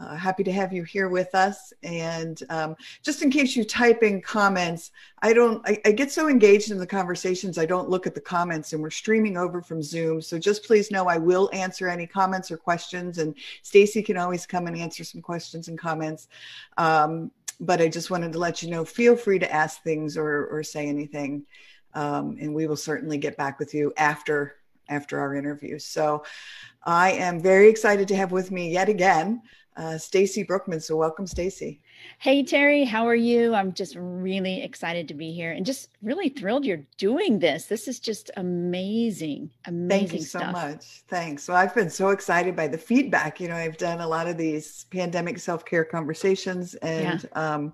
Uh, happy to have you here with us. And um, just in case you type in comments, I don't, I, I, get so engaged in the conversations, I don't look at the comments and we're streaming over from Zoom. So just please know I will answer any comments or questions. And Stacy can always come and answer some questions and comments. Um, but I just wanted to let you know, feel free to ask things or, or say anything. Um, and we will certainly get back with you after after our interview. So I am very excited to have with me yet again uh, Stacy Brookman. So welcome, Stacy. Hey Terry, how are you? I'm just really excited to be here and just really thrilled you're doing this. This is just amazing, amazing. Thank you so much. Thanks. So I've been so excited by the feedback. You know, I've done a lot of these pandemic self care conversations, and yeah. um,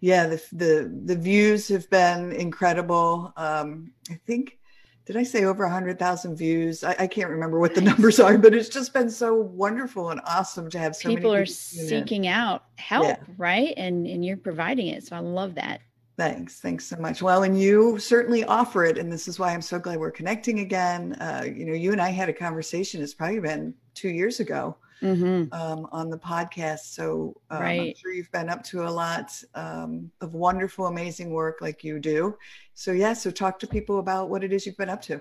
yeah, the the the views have been incredible. Um, I think did I say over 100,000 views? I, I, can't remember what the numbers are, but it's just been so wonderful and awesome to have so people, people are seeking out help, yeah. right? And and you're providing it. So I love that. Thanks. Thanks so much. Well, and you certainly offer it. And this is why I'm so glad we're connecting again. Uh, you know, you and I had a conversation, it's probably been two years ago mm-hmm. um, on the podcast. So um, right. I'm sure you've been up to a lot um, of wonderful, amazing work like you do. So, yeah, so talk to people about what it is you've been up to.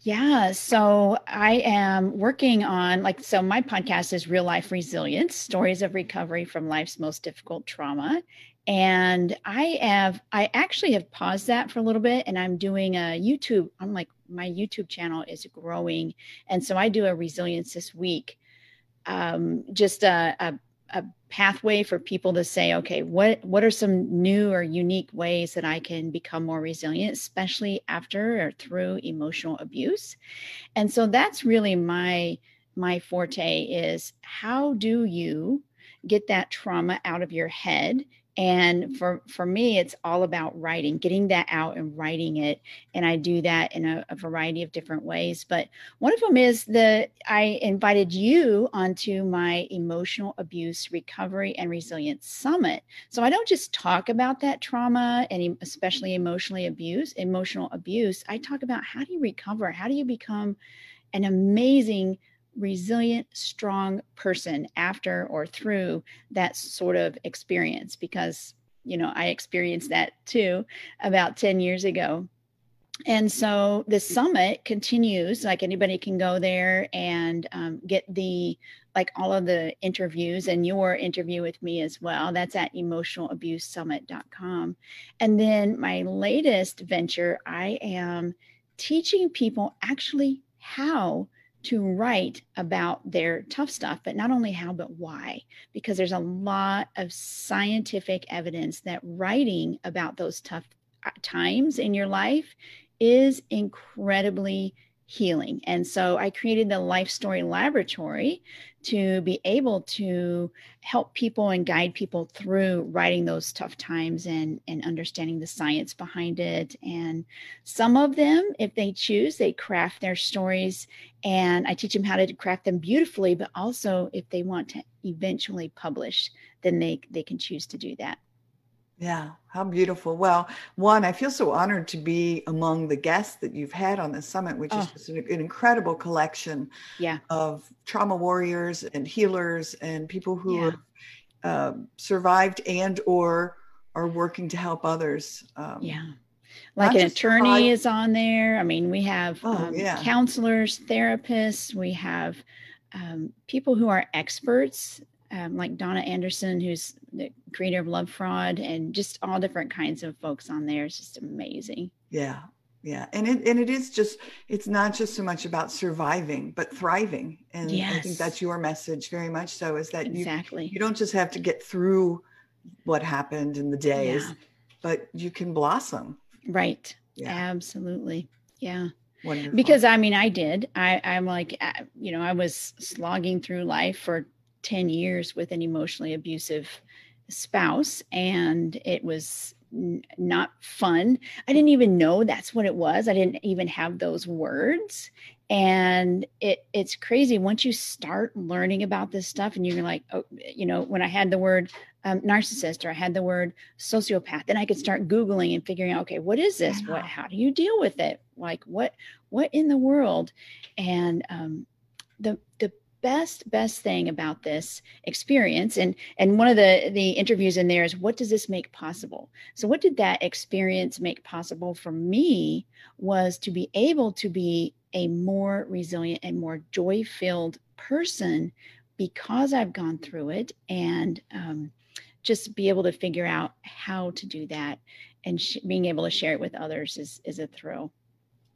Yeah, so I am working on like so my podcast is Real Life Resilience: Stories of Recovery from Life's Most Difficult Trauma. And I have I actually have paused that for a little bit and I'm doing a YouTube I'm like my YouTube channel is growing and so I do a resilience this week um, just a, a, a, pathway for people to say, okay, what what are some new or unique ways that I can become more resilient, especially after or through emotional abuse? And so that's really my my forte is how do you get that trauma out of your head and for for me it's all about writing getting that out and writing it and i do that in a, a, variety of different ways but one of them is that i invited you onto my emotional abuse recovery and resilience summit. So i don't just talk about that trauma and especially emotionally abuse emotional abuse. I talk about how do you recover? How do you become an amazing resilient, strong person after or through that sort of experience because, you know, I experienced that too about 10 years ago. And so the summit continues, like anybody can go there and um, get the like all of the interviews and your interview with me as well. That's at emotionalabusesummit.com. And then my latest venture, I am teaching people actually how to write about their tough stuff, but not only how, but why. Because there's a lot of scientific evidence that writing about those tough uh, times in your life is incredibly healing. And so I created the Life Story Laboratory to be able to help people and guide people through writing those tough times and, and understanding the science behind it. And some of them, if they choose, they craft their stories and I teach them how to craft them beautifully, but also if they want to eventually publish, then they, they can choose to do that. Yeah, how beautiful. Well, one, I feel so honored to be among the guests that you've had on the summit, which oh. is just an, an, incredible collection yeah. of trauma warriors and healers and people who yeah. have uh, survived and or are working to help others. Um, yeah. Like an attorney is on there. I mean, we have oh, um, yeah. counselors, therapists, we have um, people who are experts um, like Donna Andersen, who's the creator of Love Fraud, and just all different kinds of folks on there. It's just amazing. Yeah, yeah, and it and it is just it's not just so much about surviving, but thriving. And yes. I think that's your message very much. So is that exactly you, you don't just have to get through what happened in the days, yeah. but you can blossom. Right. Yeah. Absolutely. Yeah. Wonderful. Because I mean, I did. I, I'm like, uh, you know, I was slogging through life for 10 years with an emotionally abusive spouse, and it was n- not fun. I didn't even know that's what it was. I didn't even have those words. And it it's crazy once you start learning about this stuff, and you're like, oh, you know, when I had the word um, narcissist or I had the word sociopath, then I could start Googling and figuring out, okay, what is this? What, how do you deal with it? Like what, what in the world? And um, the, the best, best thing about this experience and, and one of the, the interviews in there is what does this make possible? So what did that experience make possible for me was to be able to be a more resilient and more joy filled person because I've gone through it and um, just be able to figure out how to do that and sh- being able to share it with others is is a thrill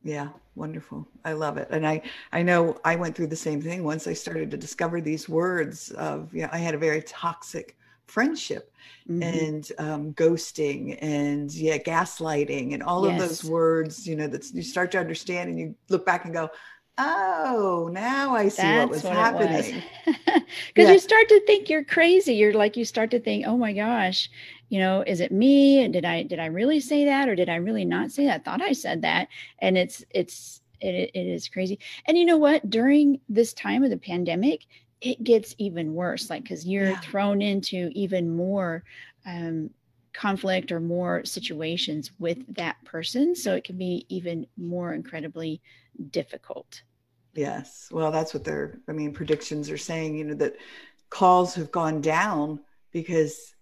yeah wonderful i love it and i i know i went through the same thing once i started to discover these words of you know i had a very toxic friendship mm-hmm. and um, ghosting and yeah gaslighting and all yes. of those words you know that you start to understand and you look back and go oh, now I see That's what was what happening. Because yeah. you start to think you're crazy. You're like, you start to think, oh my gosh, you know, is it me? Did I did I really say that, or did I really not say that? I thought I said that, and it's it's it, it is crazy. And you know what? During this time of the pandemic, it gets even worse. Like because you're yeah. thrown into even more. Um, conflict or more situations with that person so it can be even more incredibly difficult Yes. Well, that's what they're, I mean, predictions are saying, you know, that calls have gone down because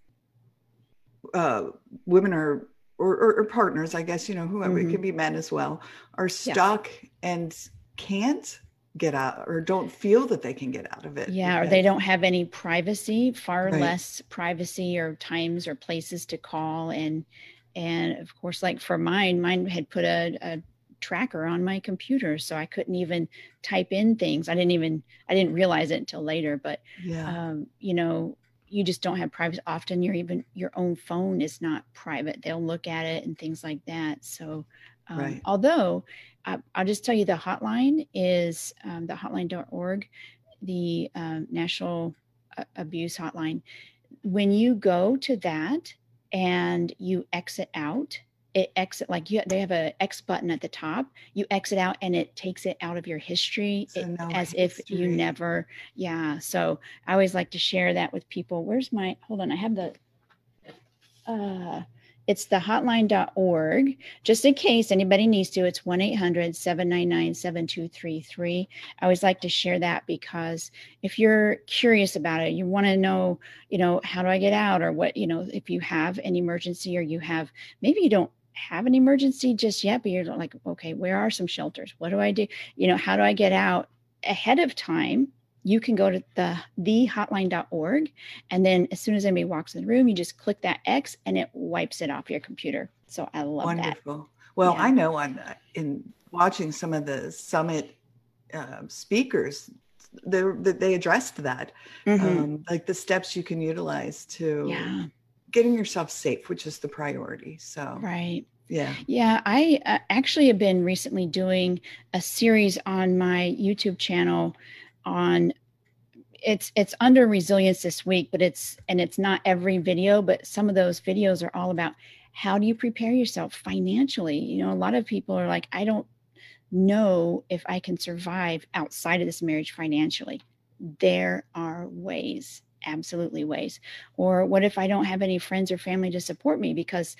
uh, women are, or, or, or, partners, I guess, you know, whoever, mm-hmm. it can be men as well, are stuck yeah. and can't get out or don't feel that they can get out of it. Yeah, because... or they don't have any privacy, far right. less privacy or times or places to call. And, and of course, like for mine, mine had put a, a tracker on my computer so i couldn't even type in things i didn't even i didn't realize it until later but yeah. um, you know you just don't have privacy. Often your even your own phone is not private. They'll look at it and things like that. So um, right. although I, will just tell you the hotline is um, the hotline.org the um, national uh, abuse hotline. When you go to that and you exit out it exit like you they have a X button at the top. You exit out and it takes it out of your history so it, as history. if you never. Yeah. So I always like to share that with people. Where's my hold on? I have the uh it's the hotline.org just in case anybody needs to it's 1-800-799-7233 i always like to share that because if you're curious about it you want to know you know how do i get out or what you know if you have an emergency or you have maybe you don't have an emergency just yet, but you're like, okay, where are some shelters? What do I do? You know, how do I get out ahead of time? You can go to the thehotline.org. And then as soon as anybody walks in the room, you just click that X and it wipes it off your computer. So I love that. Wonderful. that. Well, yeah. I know I'm uh, in watching some of the summit uh, speakers, they, they addressed that, mm-hmm. um, like the steps you can utilize to yeah getting yourself safe, which is the priority. So, right. Yeah. Yeah. I uh, actually have been recently doing a series on my YouTube channel on it's it's under resilience this week but it's and it's not every video but some of those videos are all about how do you prepare yourself financially you know a lot of people are like i don't know if i can survive outside of this marriage financially there are ways absolutely ways. Or what if i don't have any friends or family to support me? Because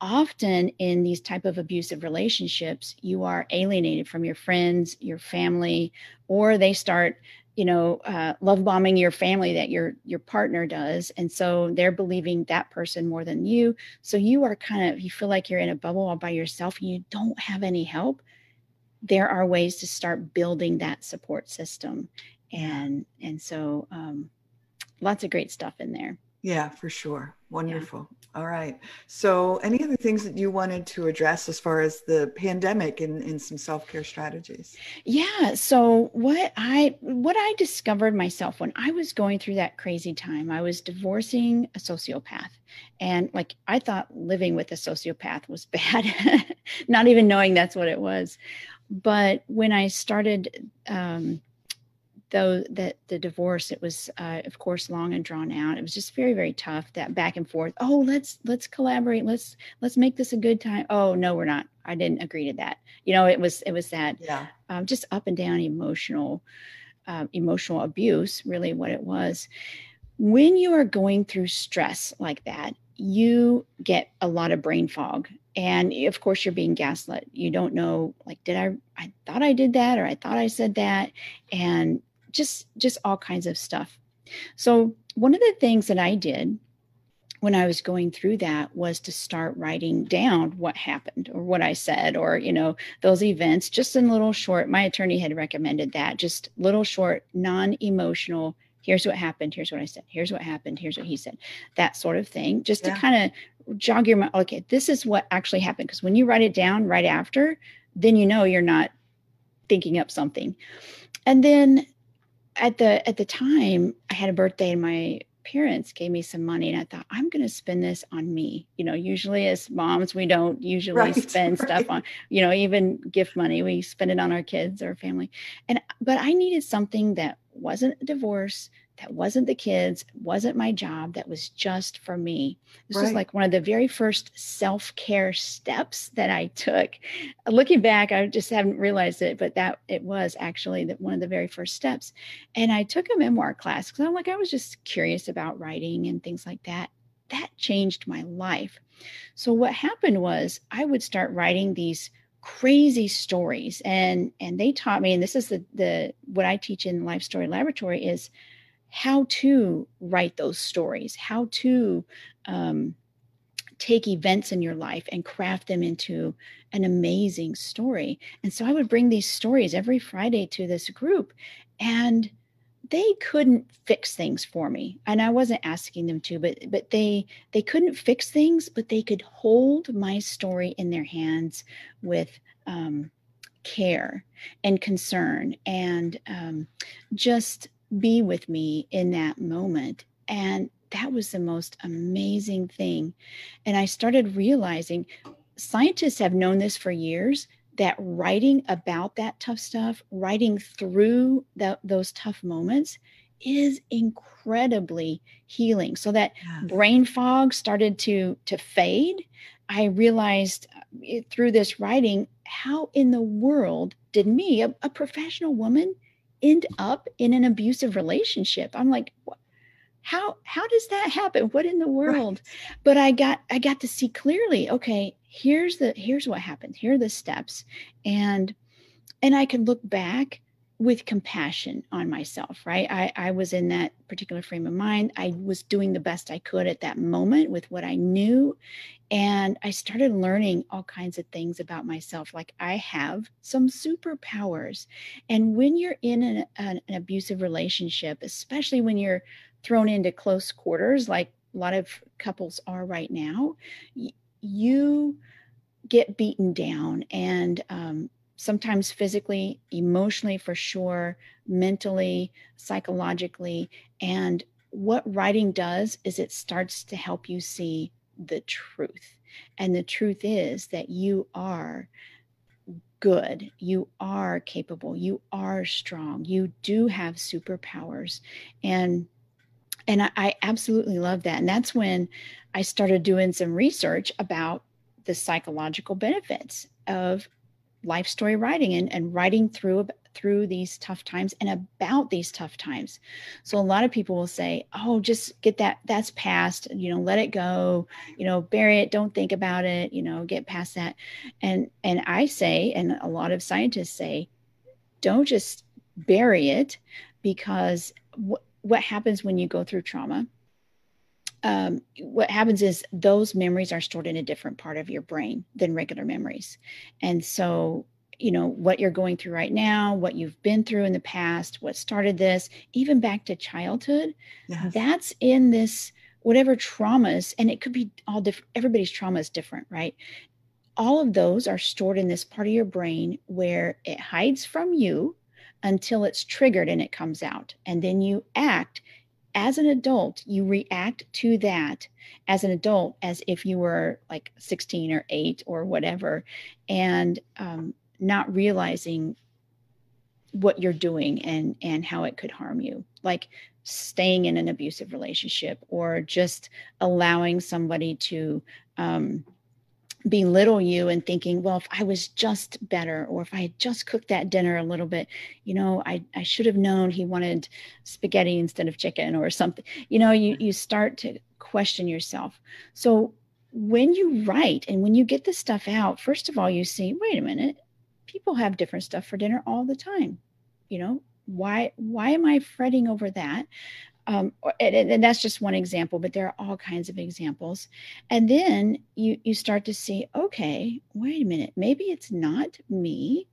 often in these type of abusive relationships you are alienated from your friends your family or they start you know uh, love bombing your family that your your partner does. And so they're believing that person more than you. So you are kind of you feel like you're in a bubble all by yourself and you don't have any help. There are ways to start building that support system. And and so um, lots of great stuff in there. Yeah, for sure. Wonderful. Yeah. All right. So, any other things that you wanted to address as far as the pandemic and, and some self care strategies? Yeah. So, what I what I discovered myself when I was going through that crazy time, I was divorcing a sociopath, and like I thought living with a sociopath was bad, not even knowing that's what it was. But when I started um, though that the divorce it was uh, of course long and drawn out. It was just very very tough that back and forth oh let's let's collaborate let's let's make this a good time. Oh no we're not. I didn't agree to that. You know it was it was that yeah. um, just up and down emotional uh, emotional abuse really what it was. When you are going through stress like that you get a lot of brain fog and of course you're being gaslit. You don't know like did i i thought i did that or i thought i said that? And just just all kinds of stuff so one of the things that i did when i was going through that was to start writing down what happened or what i said or you know those events just in little short my attorney had recommended that just little short non-emotional here's what happened here's what i said here's what happened here's what he said that sort of thing just yeah. to kind of jog your mind okay this is what actually happened because when you write it down right after then you know you're not thinking up something and then at the at the time i had a birthday and my parents gave me some money and i thought i'm going to spend this on me you know usually as moms we don't usually right, spend right. stuff on you know even gift money we spend it on our kids or family and but i needed something that wasn't a divorce that wasn't the kids, wasn't my job, that was just for me. This right. was like one of the very first self care steps that I took. Looking back, I just haven't realized it, but that it was actually that one of the very first steps. And I took a memoir class because I'm like, I was just curious about writing and things like that. That changed my life. So what happened was I would start writing these crazy stories and and they taught me and this is the the what I teach in life story laboratory is how to write those stories, how to um, take events in your life and craft them into an amazing story. And so I would bring these stories every Friday to this group, and they couldn't fix things for me and i wasn't asking them to but but they they couldn't fix things but they could hold my story in their hands with um, care and concern and um, just be with me in that moment. And that was the most amazing thing. And I started realizing scientists have known this for years that writing about that tough stuff, writing through the, those tough moments is incredibly healing. So that brain fog started to to fade. I realized through this writing how in the world did me, a, a professional woman, end up in an abusive relationship. I'm like how how does that happen? What in the world? Right. but i got i got to see clearly okay here's the here's what happened. Here are the steps. And and i can look back with compassion on myself right? I, I was in that particular frame of mind. I was doing the best i could at that moment with what i knew and i started learning all kinds of things about myself. Like i have some superpowers and when you're in an, an, an abusive relationship especially when you're thrown into close quarters like a lot of couples are right now y- you get beaten down and um, sometimes physically, emotionally for sure, mentally, psychologically. And what writing does is it starts to help you see the truth. And the truth is that you are good, you are capable, you are strong, you do have superpowers. And and I, I absolutely love that. And that's when I started doing some research about the psychological benefits of life story writing and, and writing through through these tough times and about these tough times. So a lot of people will say oh just get that that's past you know let it go you know bury it don't think about it you know get past that. And and i say and a lot of scientists say don't just bury it because what what happens when you go through trauma um, what happens is those memories are stored in a different part of your brain than regular memories. And so you know what you're going through right now what you've been through in the past what started this even back to childhood yes. that's in this whatever traumas and it could be all different everybody's trauma is different right all of those are stored in this part of your brain where it hides from you until it's triggered and it comes out and then you act as an adult you react to that as an adult as if you were like 16 or 8 or whatever and um, not realizing what you're doing and and how it could harm you. Like staying in an abusive relationship or just allowing somebody to um, belittle you and thinking well if i was just better or if i had just cooked that dinner a little bit you know i, I should have known he wanted spaghetti instead of chicken or something. You know you, you start to question yourself. So when you write and when you get this stuff out first of all you see wait a minute people have different stuff for dinner all the time. You know why why am i fretting over that um, and, and, that's just one example but there are all kinds of examples. And then you you start to see okay wait a minute maybe it's not me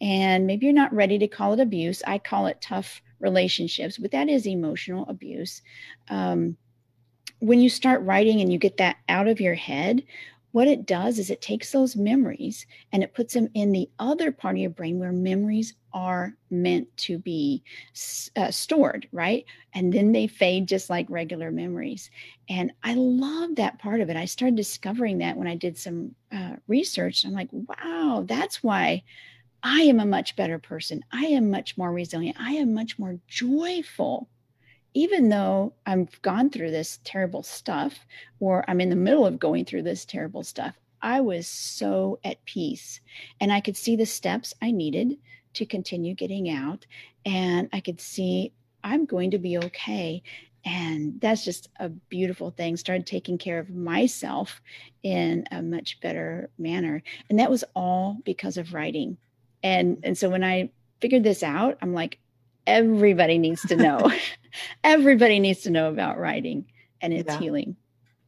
and maybe you're not ready to call it abuse. I call it tough relationships but that is emotional abuse. Um, when you start writing and you get that out of your head what it does is it takes those memories and it puts them in the other part of your brain where memories are meant to be uh, stored, right? And then they fade just like regular memories. And I love that part of it. I started discovering that when I did some uh, research. I'm like, wow, that's why I am a much better person. I am much more resilient. I am much more joyful even though I've gone through this terrible stuff, or I'm in the middle of going through this terrible stuff, I was so at peace. And I could see the steps I needed to continue getting out. And I could see I'm going to be okay. And that's just a beautiful thing. Started taking care of myself in a much better manner. And that was all because of writing. And and so when I figured this out, I'm like, everybody needs to know. everybody needs to know about writing and its yeah. healing.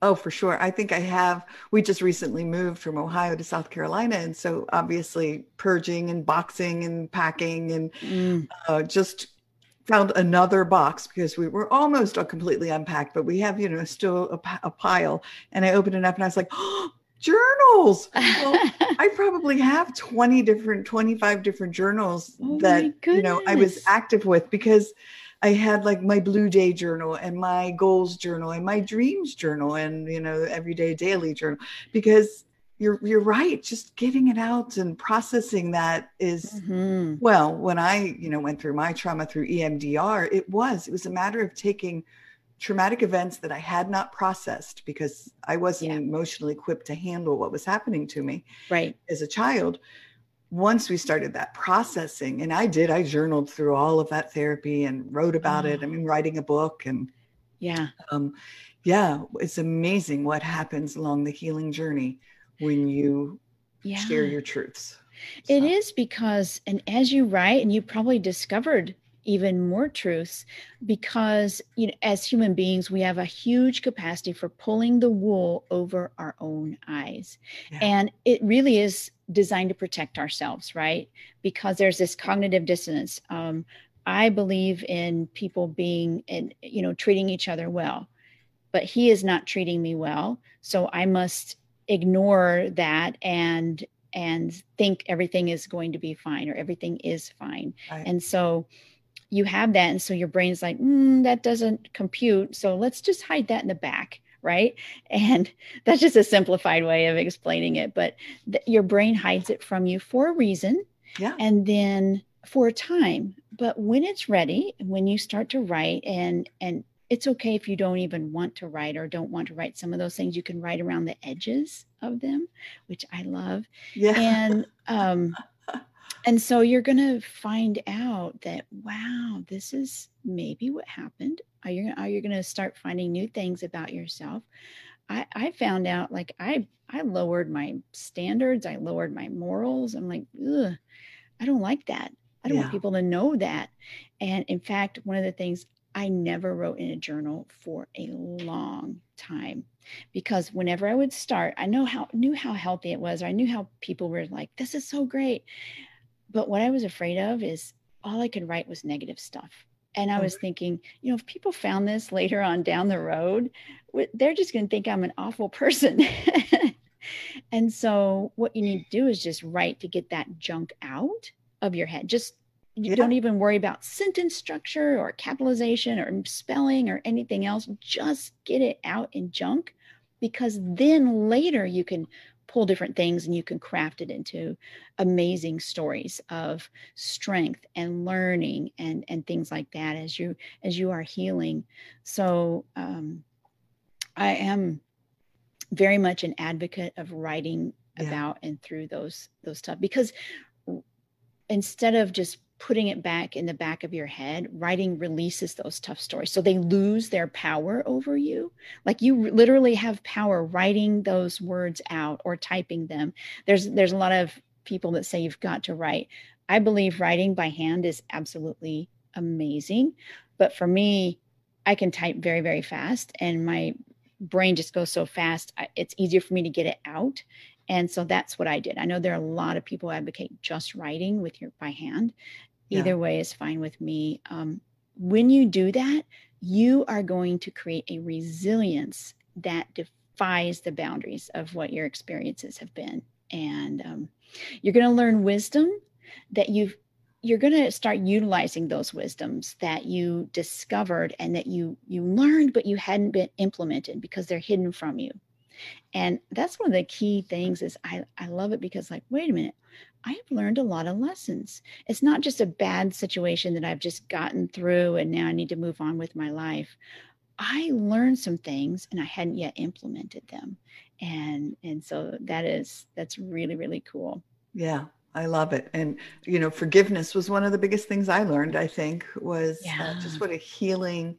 Oh, for sure. I think I have. We just recently moved from Ohio to South Carolina. And so obviously purging and boxing and packing and mm. uh, just found another box because we were almost completely unpacked, but we have, you know, still a, a pile. And I opened it up and I was like, oh, journals. Well, I probably have 20 different, 25 different journals oh that, you know, I was active with because I had like my blue day journal and my goals journal and my dreams journal and you know everyday daily journal because you're you're right just getting it out and processing that is, mm-hmm. well when I you know went through my trauma through EMDR it was it was a matter of taking traumatic events that I had not processed because I wasn't yeah. emotionally equipped to handle what was happening to me right as a child once we started that processing, and I did, I journaled through all of that therapy and wrote about oh. it. I mean, writing a book and yeah, um, yeah, it's amazing what happens along the healing journey when you yeah. share your truths. So. It is because, and as you write, and you probably discovered even more truths because you know as human beings we have a huge capacity for pulling the wool over our own eyes. Yeah. and it really is designed to protect ourselves right? Because there's this cognitive dissonance. Um, i believe in people being and you know treating each other well but he is not treating me well. So i must ignore that and and think everything is going to be fine or everything is fine. Right. and so you have that and so your brain's like mm, that doesn't compute so let's just hide that in the back right? And that's just a simplified way of explaining it but th- your brain hides it from you for a reason yeah. and then for a time. But when it's ready when you start to write and and it's okay if you don't even want to write or don't want to write some of those things you can write around the edges of them which i love. Yeah. And um and so you're going to find out that wow this is maybe what happened. Are you are you going to start finding new things about yourself? I i found out like i i lowered my standards i lowered my morals. I'm like Ugh, i don't like that. I don't yeah. want people to know that. And in fact one of the things i never wrote in a journal for a long time because whenever i would start i know how knew how healthy it was. Or i knew how people were like this is so great but what I was afraid of is all I could write was negative stuff. And I oh. was thinking, you know, if people found this later on down the road, they're just going to think I'm an awful person. and so, what you need to do is just write to get that junk out of your head. Just you yeah. don't even worry about sentence structure or capitalization or spelling or anything else. Just get it out in junk because then later you can pull different things and you can craft it into amazing stories of strength and learning and and things like that as you as you are healing so um, i am very much an advocate of writing yeah. about and through those those stuff because instead of just putting it back in the back of your head, writing releases those tough stories. So they lose their power over you. Like you literally have power writing those words out or typing them. There's there's a lot of people that say you've got to write. I believe writing by hand is absolutely amazing, but for me, I can type very very fast and my brain just goes so fast. It's easier for me to get it out. And so that's what I did. I know there are a lot of people advocate just writing with your by hand. Either yeah. way is fine with me. Um, when you do that, you are going to create a resilience that defies the boundaries of what your experiences have been. And um, you're going to learn wisdom that you've you're going to start utilizing those wisdoms that you discovered and that you you learned but you hadn't been implemented because they're hidden from you and that's one of the key things is i i love it because like wait a minute I have learned a lot of lessons. It's not just a bad situation that I've just gotten through and now I need to move on with my life. I learned some things and I hadn't yet implemented them. And and so that is that's really really cool. Yeah. I love it. And you know, forgiveness was one of the biggest things I learned, I think, was yeah. uh, just what a healing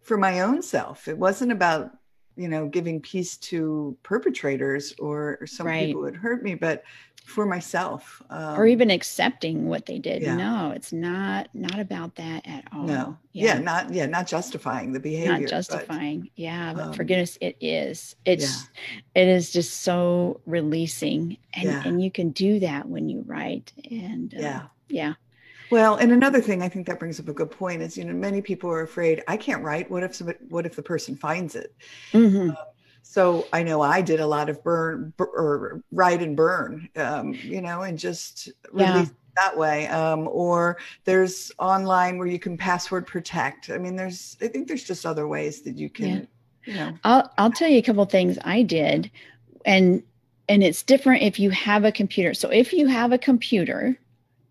for my own self. It wasn't about you know giving peace to perpetrators or, or some right. people would hurt me but for myself um, or even accepting what they did yeah. no it's not not about that at all no yeah. yeah not yeah not justifying the behavior not justifying but, yeah but um, for goodness it is it's yeah. it is just so releasing and and you can do that when you write and uh, yeah yeah well, and another thing I think that brings up a good point is, you know, many people are afraid I can't write. What if somebody, what if the person finds it? Mm-hmm. Um, so I know I did a lot of burn or write and burn, um, you know, and just release yeah. that way. Um, or there's online where you can password protect. I mean, there's I think there's just other ways that you can. Yeah. You know. I'll I'll tell you a couple things I did, and and it's different if you have a computer. So if you have a computer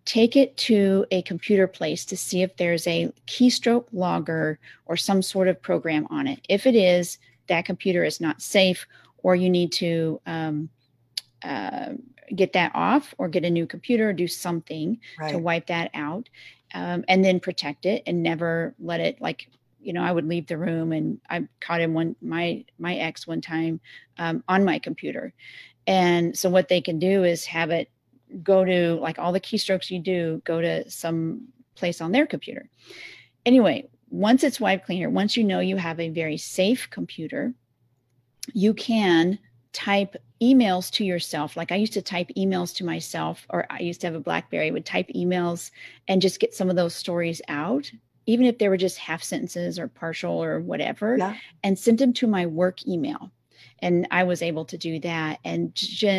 take it to a computer place to see if there's a keystroke logger or some sort of program on it. If it is, that computer is not safe, or you need to um, uh, get that off or get a new computer or do something right. to wipe that out um, and then protect it and never let it like you know i would leave the room and i caught him one my my ex one time um, on my computer and so what they can do is have it go to like all the keystrokes you do, go to some place on their computer. Anyway, once it's wiped cleaner, once you know you have a very safe computer, you can type emails to yourself. Like I used to type emails to myself, or I used to have a Blackberry, would type emails and just get some of those stories out, even if they were just half sentences or partial or whatever, yeah. and send them to my work email and I was able to do that. And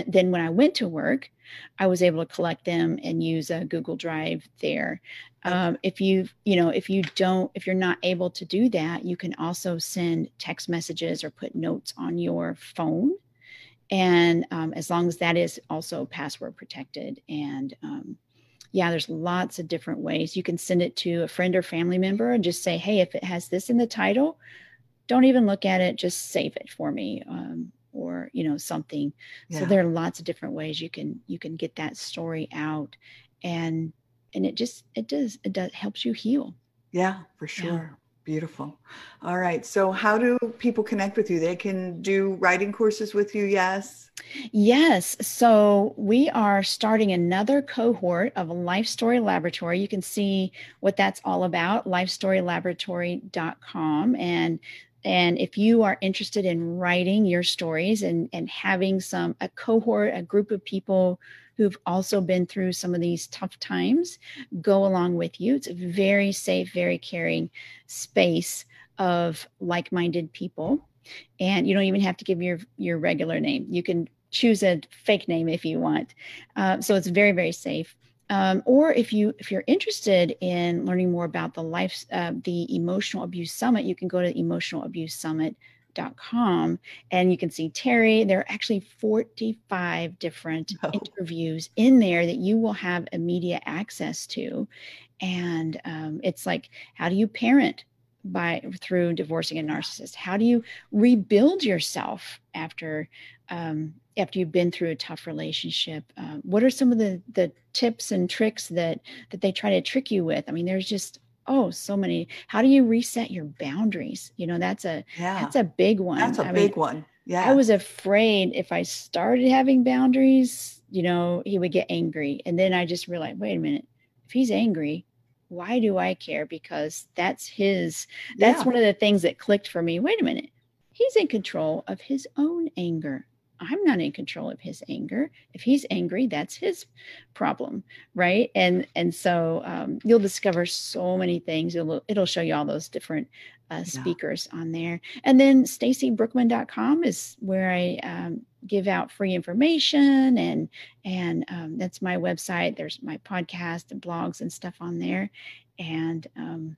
then when I went to work, I was able to collect them and use a Google Drive there. Um, if you you know if you don't if you're not able to do that, you can also send text messages or put notes on your phone, and um, as long as that is also password protected and um, yeah, there's lots of different ways. You can send it to a friend or family member and just say, hey, if it has this in the title, don't even look at it just save it for me um, or you know something yeah. so there are lots of different ways you can you can get that story out and and it just it does it does helps you heal yeah for sure yeah. Beautiful. All right. So, how do people connect with you? They can do writing courses with you, yes? Yes. So, we are starting another cohort of Life Story Laboratory. You can see what that's all about, lifestorylaboratory.com. And and if you are interested in writing your stories and and having some a cohort a group of people who've also been through some of these tough times go along with you. It's a very safe very caring space of like-minded people. And you don't even have to give your your regular name. You can choose a fake name if you want. Uh, so it's very very safe um, or if you if you're interested in learning more about the life uh, the emotional abuse summit you can go to emotionalabusesummit.com and you can see terry. There are actually 45 different oh. interviews in there that you will have immediate access to. And um, it's like how do you parent by through divorcing a narcissist? How do you rebuild yourself after um, after you've been through a tough relationship? Uh, what are some of the the tips and tricks that that they try to trick you with? I mean there's just oh so many. How do you reset your boundaries? You know that's a yeah. that's a big one. That's a I big mean, one. Yeah i was afraid if i started having boundaries you know he would get angry. And then i just realized wait a minute if he's angry why do i care because that's his that's yeah. one of the things that clicked for me wait a minute he's in control of his own anger I'm not in control of his anger. If he's angry, that's his problem, right? And and so um, you'll discover so many things. It'll it'll show you all those different uh, speakers yeah. on there. And then stacybrookman.com is where I um, give out free information, and and um, that's my website. There's my podcast and blogs and stuff on there, and um,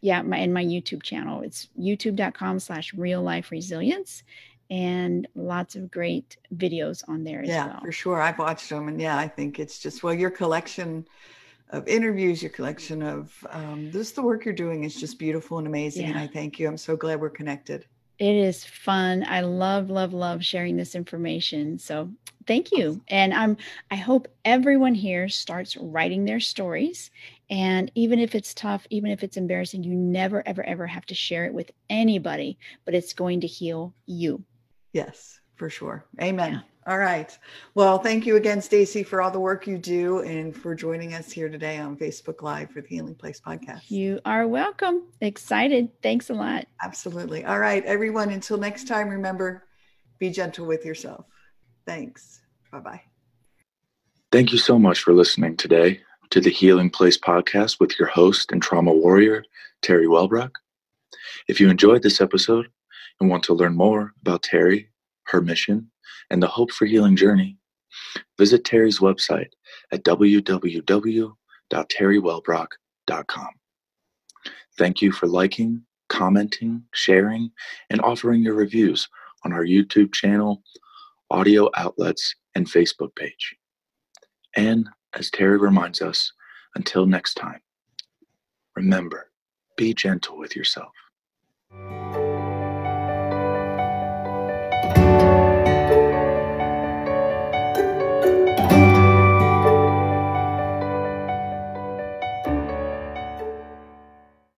yeah, my and my YouTube channel. It's youtube.com slash real life resilience and lots of great videos on there as yeah, well. for sure. I've watched them, and yeah, I think it's just well, your collection of interviews, your collection of um, this, the work you're doing is just beautiful and amazing. Yeah. And I thank you. I'm so glad we're connected. It is fun. I love, love, love sharing this information. So thank you. And I'm I hope everyone here starts writing their stories. And even if it's tough, even if it's embarrassing, you never, ever, ever have to share it with anybody, but it's going to heal you. Yes, for sure. Amen. Yeah. All right. Well, thank you again, Stacy, for all the work you do and for joining us here today on Facebook Live for the Healing Place podcast. You are welcome. Excited. Thanks a lot. Absolutely. All right, everyone. Until next time, remember be gentle with yourself. Thanks. Bye bye. Thank you so much for listening today to the Healing Place podcast with your host and trauma warrior, Terry Wellbrock. If you enjoyed this episode, and want to learn more about Terry, her mission, and the Hope for Healing journey, visit Terry's website at www.terrywellbrock.com. Thank you for liking, commenting, sharing, and offering your reviews on our YouTube channel, audio outlets, and Facebook page. And as Terry reminds us, until next time, remember, be gentle with yourself.